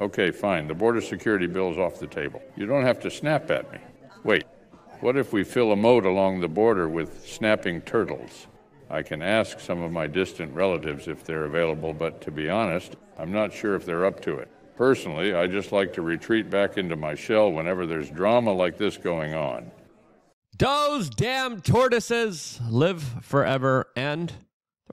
Okay, fine. The border security bill is off the table. You don't have to snap at me. Wait, what if we fill a moat along the border with snapping turtles? I can ask some of my distant relatives if they're available, but to be honest, I'm not sure if they're up to it. Personally, I just like to retreat back into my shell whenever there's drama like this going on. Those damn tortoises live forever and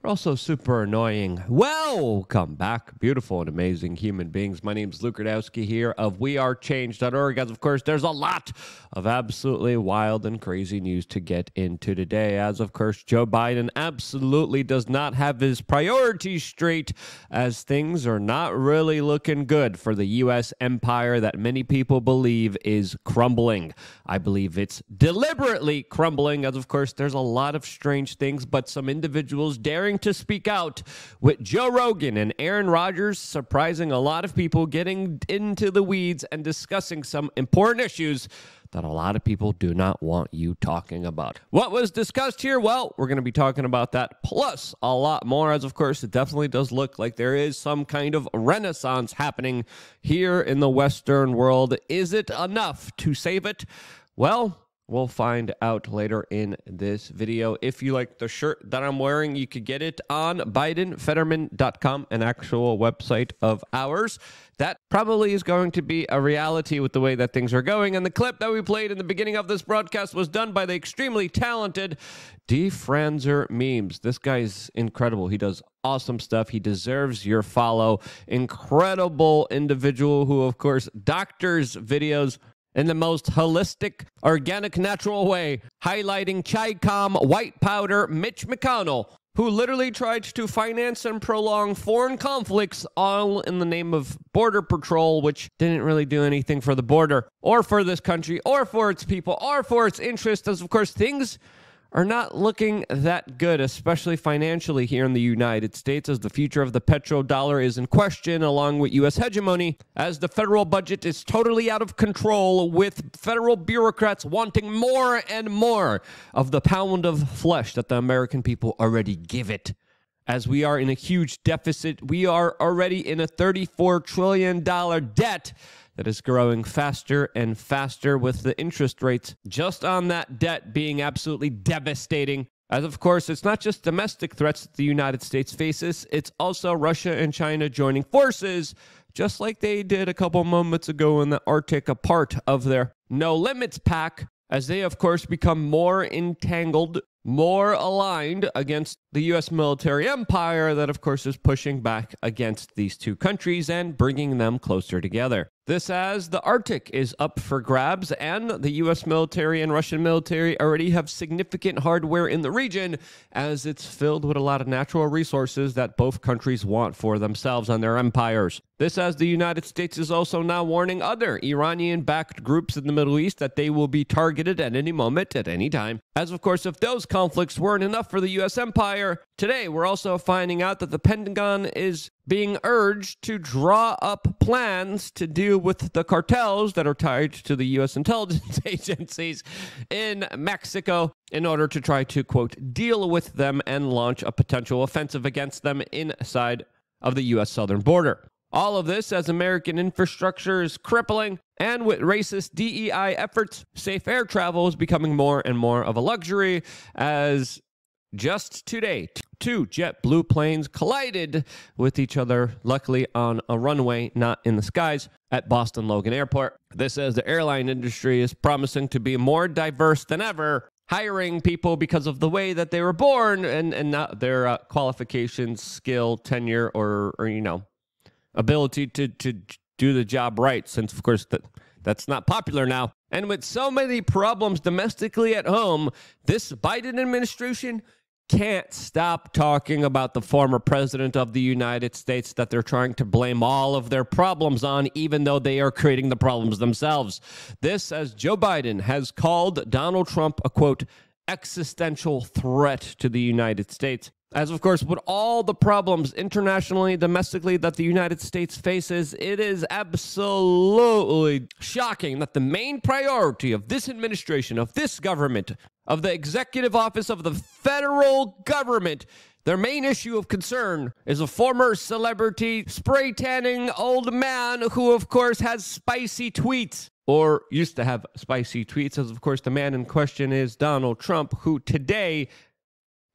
they're also super annoying. Welcome back, beautiful and amazing human beings. My name is Luke Rudkowski here of WeAreChange.org. As of course, there's a lot of absolutely wild and crazy news to get into today. As of course, Joe Biden absolutely does not have his priorities straight, as things are not really looking good for the U.S. empire that many people believe is crumbling. I believe it's deliberately crumbling, as of course, there's a lot of strange things, but some individuals daring daring to speak out with Joe Rogan and Aaron Rodgers surprising a lot of people, getting into the weeds and discussing some important issues that a lot of people do not want you talking about. What was discussed here? Well, we're going to be talking about that plus a lot more, as of course, it definitely does look like there is some kind of renaissance happening here in the Western world. Is it enough to save it? Well, We'll find out later in this video. If you like the shirt that I'm wearing, you could get it on BidenFetterman.com, an actual website of ours. That probably is going to be a reality with the way that things are going. And the clip that we played in the beginning of this broadcast was done by the extremely talented Defranzer Memes. This guy's incredible. He does awesome stuff. He deserves your follow. Incredible individual who, of course, doctors videos in the most holistic, organic, natural way, highlighting CHICOM, white powder, Mitch McConnell, who literally tried to finance and prolong foreign conflicts all in the name of border patrol, which didn't really do anything for the border or for this country or for its people or for its interests, as of course things are not looking that good, especially financially here in the United States, as the future of the petrodollar is in question, along with U.S. hegemony, as the federal budget is totally out of control, with federal bureaucrats wanting more and more of the pound of flesh that the American people already give it. As we are in a huge deficit, we are already in a $34 trillion debt that is growing faster and faster with the interest rates just on that debt being absolutely devastating. As of course, it's not just domestic threats that the United States faces, it's also Russia and China joining forces, just like they did a couple moments ago in the Arctic, a part of their No Limits pack, as they, of course, become more entangled more aligned against the U.S. military empire that, of course, is pushing back against these two countries and bringing them closer together. This as the Arctic is up for grabs, and the U.S. military and Russian military already have significant hardware in the region, as it's filled with a lot of natural resources that both countries want for themselves and their empires. This as the United States is also now warning other Iranian backed groups in the Middle East that they will be targeted at any moment, at any time. As of course, if those conflicts weren't enough for the U.S. empire, today we're also finding out that the Pentagon is being urged to draw up plans to deal with the cartels that are tied to the U.S. intelligence agencies in Mexico in order to try to, quote, deal with them and launch a potential offensive against them inside of the U.S. southern border. All of this as American infrastructure is crippling, and with racist DEI efforts, safe air travel is becoming more and more of a luxury. As just today, two JetBlue planes collided with each other, luckily on a runway, not in the skies, at Boston Logan Airport. This says the airline industry is promising to be more diverse than ever hiring people because of the way that they were born and, and not their uh, qualifications, skill, tenure, or, or, you know, ability to to do the job right since of course that that's not popular now and with so many problems domestically at home this biden administration can't stop talking about the former president of the United States that they're trying to blame all of their problems on, even though they are creating the problems themselves. This, as Joe Biden has called Donald Trump a quote, existential threat to the United States. As of course, with all the problems internationally, domestically that the United States faces, it is absolutely shocking that the main priority of this administration, of this government, of the executive office of the federal government, Their main issue of concern is a former celebrity spray tanning old man who, of course, has spicy tweets. Or used to have spicy tweets, as of course the man in question is Donald Trump, who today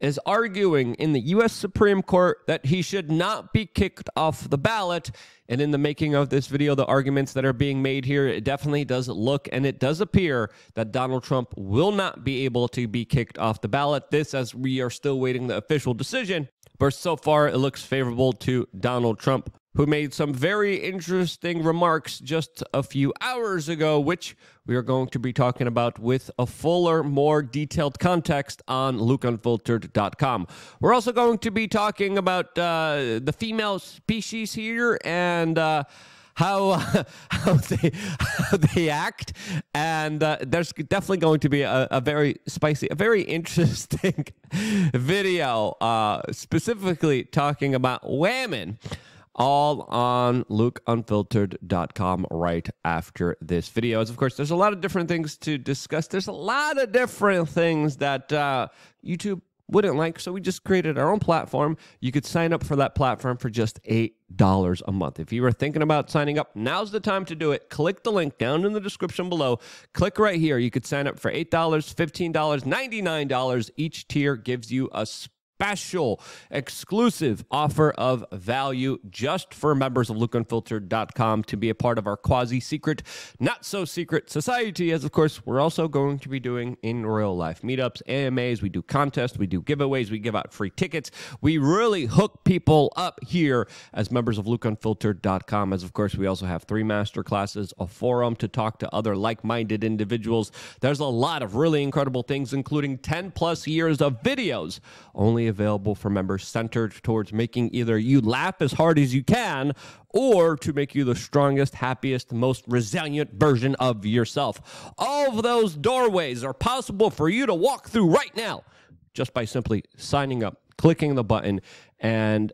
is arguing in the U.S. Supreme Court that he should not be kicked off the ballot. And in the making of this video, the arguments that are being made here, it definitely does look and it does appear that Donald Trump will not be able to be kicked off the ballot. This, as we are still waiting the official decision. But so far, it looks favorable to Donald Trump who made some very interesting remarks just a few hours ago, which we are going to be talking about with a fuller, more detailed context on lukeunfiltered.com. We're also going to be talking about uh, the female species here and. Uh, how how they how they act, and uh, there's definitely going to be a, a, very spicy, a very interesting video, uh, specifically talking about women all on lukeunfiltered.com right after this video. As of course, there's a lot of different things to discuss. There's a lot of different things that uh, YouTube wouldn't like, so we just created our own platform. You could sign up for that platform for just eight dollars a month. If you were thinking about signing up, now's the time to do it. Click the link down in the description below. Click right here. You could sign up for $8, $15, $99. Each tier gives you a special exclusive offer of value just for members of lukeunfiltered.com to be a part of our quasi secret, not so secret society. As of course, we're also going to be doing in real life meetups, AMAs, we do contests, we do giveaways, we give out free tickets. We really hook people up here as members of lukeunfiltered.com. As of course, we also have three master classes, a forum to talk to other like minded individuals. There's a lot of really incredible things, including 10 plus years of videos only only available for members centered towards making either you laugh as hard as you can or to make you the strongest, happiest, most resilient version of yourself. All of those doorways are possible for you to walk through right now just by simply signing up, clicking the button, and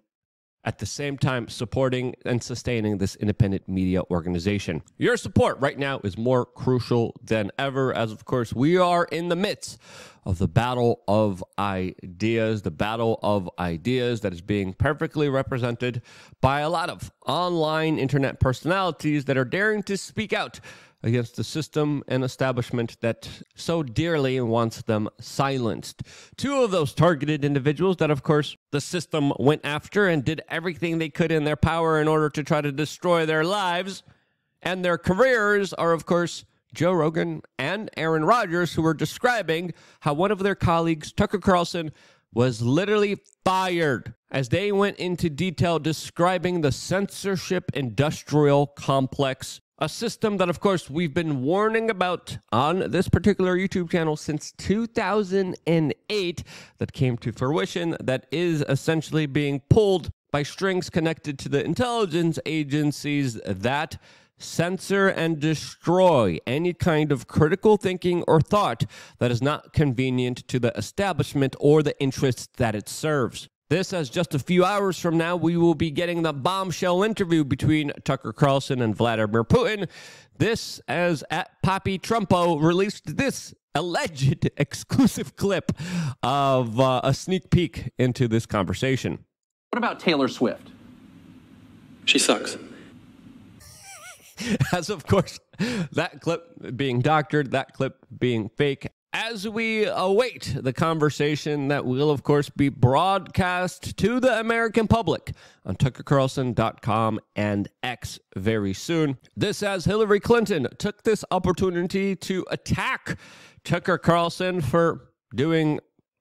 at the same time supporting and sustaining this independent media organization. Your support right now is more crucial than ever, as of course, we are in the midst of the battle of ideas, the battle of ideas that is being perfectly represented by a lot of online internet personalities that are daring to speak out against the system and establishment that so dearly wants them silenced. Two of those targeted individuals that, of course, the system went after and did everything they could in their power in order to try to destroy their lives and their careers are, of course, Joe Rogan and Aaron Rodgers, who were describing how one of their colleagues, Tucker Carlson, was literally fired as they went into detail describing the censorship industrial complex a system that, of course, we've been warning about on this particular YouTube channel since 2008 that came to fruition, that is essentially being pulled by strings connected to the intelligence agencies that censor and destroy any kind of critical thinking or thought that is not convenient to the establishment or the interests that it serves. This, as just a few hours from now, we will be getting the bombshell interview between Tucker Carlson and Vladimir Putin. This, as at Poppy Trumpo released this alleged exclusive clip of uh, a sneak peek into this conversation. What about Taylor Swift? She sucks. as of course, that clip being doctored, that clip being fake, as we await the conversation that will, of course, be broadcast to the American public on TuckerCarlson.com and X very soon. This as Hillary Clinton took this opportunity to attack Tucker Carlson for doing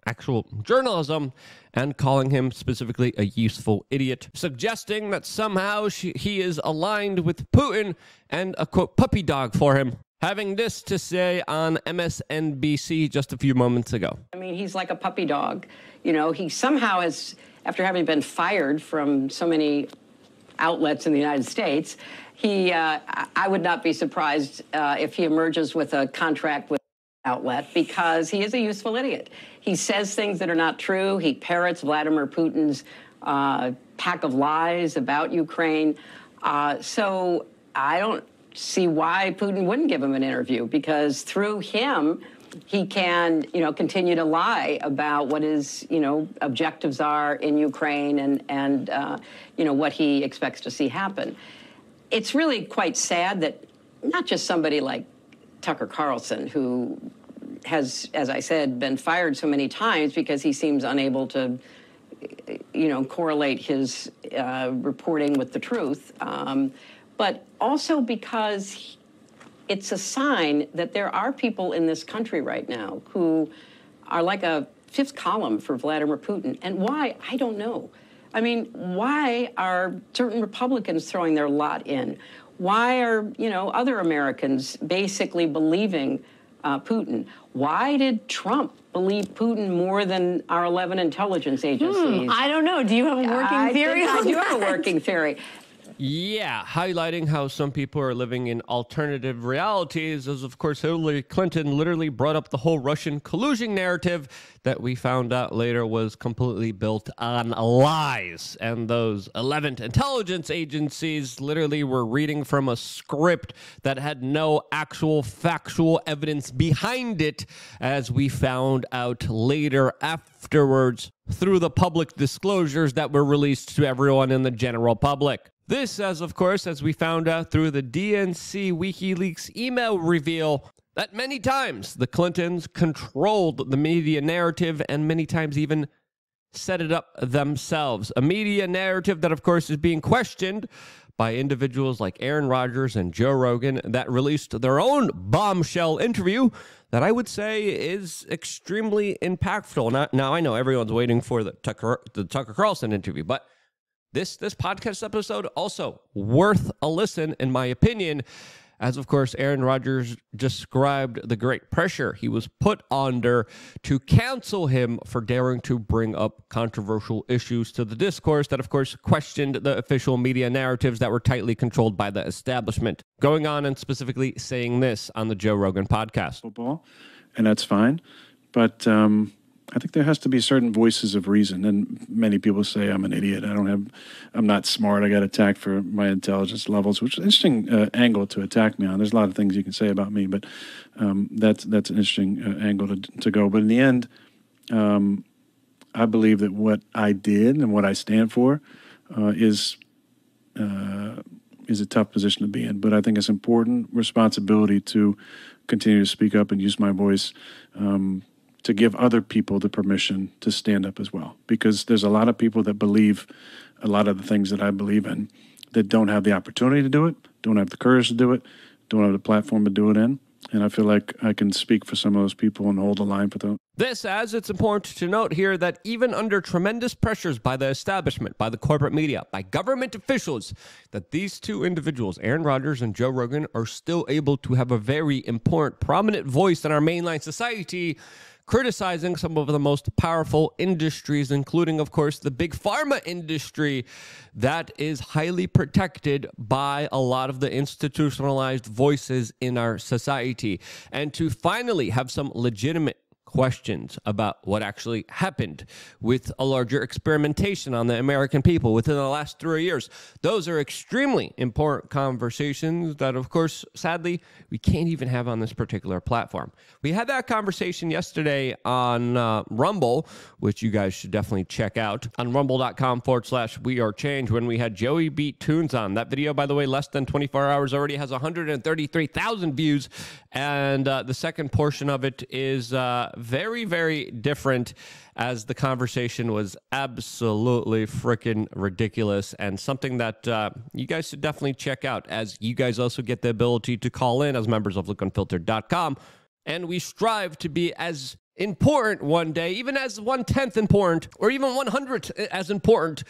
actual journalism and calling him specifically a useful idiot, suggesting that somehow she, he is aligned with Putin and a quote puppy dog for him having this to say on MSNBC just a few moments ago. I mean, he's like a puppy dog. You know, he somehow has, after having been fired from so many outlets in the United States, he, uh, I would not be surprised uh, if he emerges with a contract with outlet because he is a useful idiot. He says things that are not true. He parrots Vladimir Putin's uh, pack of lies about Ukraine. Uh, so I don't see why Putin wouldn't give him an interview because through him, he can, you know, continue to lie about what his, you know, objectives are in Ukraine and and uh, you know what he expects to see happen. It's really quite sad that not just somebody like Tucker Carlson, who has, as I said, been fired so many times because he seems unable to, you know, correlate his uh, reporting with the truth, um, but also because it's a sign that there are people in this country right now who are like a fifth column for Vladimir Putin. And why? I don't know. I mean, why are certain Republicans throwing their lot in? Why are, you know, other Americans basically believing uh, Putin? Why did Trump believe Putin more than our 11 intelligence agencies? Hmm, I don't know. Do you have a working I theory I do that? have a working theory. Yeah, highlighting how some people are living in alternative realities, as of course Hillary Clinton literally brought up the whole Russian collusion narrative that we found out later was completely built on lies. And those 11 intelligence agencies literally were reading from a script that had no actual factual evidence behind it, as we found out later afterwards through the public disclosures that were released to everyone in the general public. This, as of course, as we found out through the DNC WikiLeaks email reveal, that many times the Clintons controlled the media narrative and many times even set it up themselves. A media narrative that, of course, is being questioned by individuals like Aaron Rodgers and Joe Rogan that released their own bombshell interview that I would say is extremely impactful. Now, now I know everyone's waiting for the Tucker, the Tucker Carlson interview, but this this podcast episode also worth a listen in my opinion as of course Aaron Rodgers described the great pressure he was put under to cancel him for daring to bring up controversial issues to the discourse that of course questioned the official media narratives that were tightly controlled by the establishment going on and specifically saying this on the Joe Rogan podcast and that's fine. But um, I think there has to be certain voices of reason. And many people say I'm an idiot. I don't have, I'm not smart. I got attacked for my intelligence levels, which is an interesting uh, angle to attack me on. There's a lot of things you can say about me, but um, that's that's an interesting uh, angle to, to go. But in the end, um, I believe that what I did and what I stand for uh, is uh, is a tough position to be in. But I think it's important responsibility to continue to speak up and use my voice um, to give other people the permission to stand up as well. Because there's a lot of people that believe a lot of the things that I believe in that don't have the opportunity to do it, don't have the courage to do it, don't have the platform to do it in. And I feel like I can speak for some of those people and hold the line for them. This, as it's important to note here that even under tremendous pressures by the establishment, by the corporate media, by government officials, that these two individuals, Aaron Rodgers and Joe Rogan, are still able to have a very important, prominent voice in our mainline society, criticizing some of the most powerful industries, including, of course, the big pharma industry that is highly protected by a lot of the institutionalized voices in our society. And to finally have some legitimate questions about what actually happened with a larger experimentation on the American people within the last three years. Those are extremely important conversations that, of course, sadly, we can't even have on this particular platform. We had that conversation yesterday on uh, Rumble, which you guys should definitely check out on rumble.com forward slash we are change when we had Joey Beat Tunes on. That video, by the way, less than 24 hours already has 133,000 views. And uh, the second portion of it is uh, very, very different as the conversation was absolutely freaking ridiculous and something that uh, you guys should definitely check out as you guys also get the ability to call in as members of lukeunfiltered.com. And we strive to be as important one day, even as one tenth important, or even one hundredth as important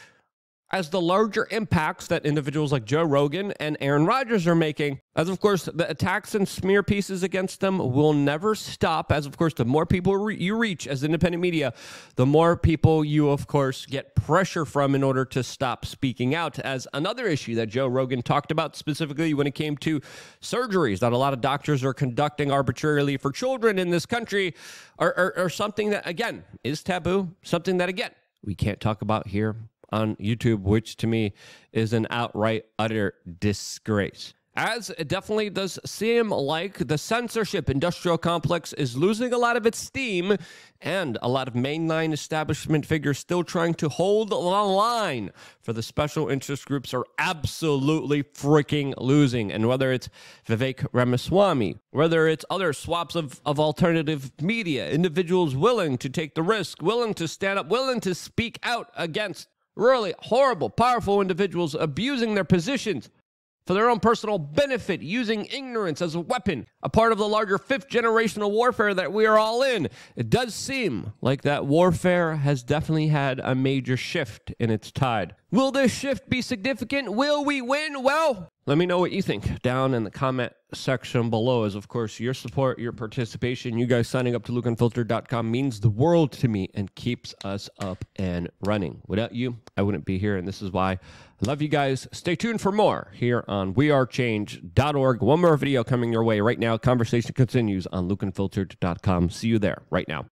as the larger impacts that individuals like Joe Rogan and Aaron Rodgers are making. As of course, the attacks and smear pieces against them will never stop. As of course, the more people re- you reach as independent media, the more people you, of course, get pressure from in order to stop speaking out. As another issue that Joe Rogan talked about specifically when it came to surgeries that a lot of doctors are conducting arbitrarily for children in this country are, are, are something that, again, is taboo, something that, again, we can't talk about here on YouTube, which to me is an outright utter disgrace. as it definitely does seem like the censorship industrial complex is losing a lot of its steam and a lot of mainline establishment figures still trying to hold the line for the special interest groups are absolutely freaking losing. And whether it's Vivek Ramaswamy, whether it's other swaps of, of alternative media, individuals willing to take the risk, willing to stand up, willing to speak out against really horrible, powerful individuals abusing their positions for their own personal benefit, using ignorance as a weapon, a part of the larger fifth generational warfare that we are all in. It does seem like that warfare has definitely had a major shift in its tide. Will this shift be significant? Will we win? Well, let me know what you think down in the comment section below. As of course, your support, your participation, you guys signing up to lukeunfiltered.com means the world to me and keeps us up and running. Without you, I wouldn't be here. And this is why I love you guys. Stay tuned for more here on wearechange.org. One more video coming your way right now. Conversation continues on lukeunfiltered.com. See you there right now.